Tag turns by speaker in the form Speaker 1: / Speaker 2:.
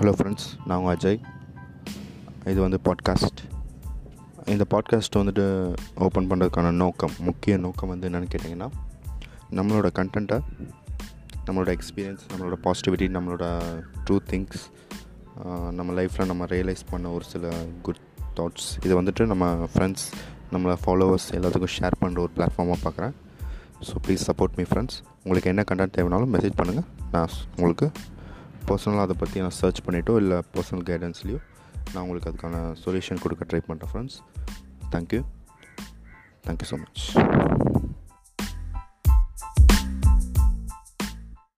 Speaker 1: Hello friends நான் உங்கள் அஜய். இது வந்து பாட்காஸ்ட் இந்த பாட்காஸ்ட் வந்துட்டு ஓப்பன் பண்ணுறதுக்கான நோக்கம் முக்கிய நோக்கம் வந்து என்னென்னு கேட்டிங்கன்னா நம்மளோட கண்டென்ட்டை நம்மளோட எக்ஸ்பீரியன்ஸ் நம்மளோட பாசிட்டிவிட்டி நம்மளோட ட்ரூ திங்ஸ் நம்ம லைஃப்பில் நம்ம ரியலைஸ் பண்ண ஒரு சில குட் தாட்ஸ் இதை வந்துட்டு நம்ம ஃப்ரெண்ட்ஸ் நம்மளை ஃபாலோவர்ஸ் எல்லாத்துக்கும் ஷேர் பண்ணுற ஒரு பிளாட்ஃபார்மாக பார்க்குறேன் so please support me friends உங்களுக்கு என்ன கண்டென்ட் தேவைனாலும் மெசேஜ் பண்ணுங்கள் நான் உங்களுக்கு பர்சனலாக அதை பற்றி நான் சர்ச் பண்ணிவிட்டோ இல்லை பர்சனல் கைடன்ஸ்லேயோ நான் உங்களுக்கு அதுக்கான சொல்யூஷன் கொடுக்க ட்ரை பண்ணுறேன் friends thank you thank you so much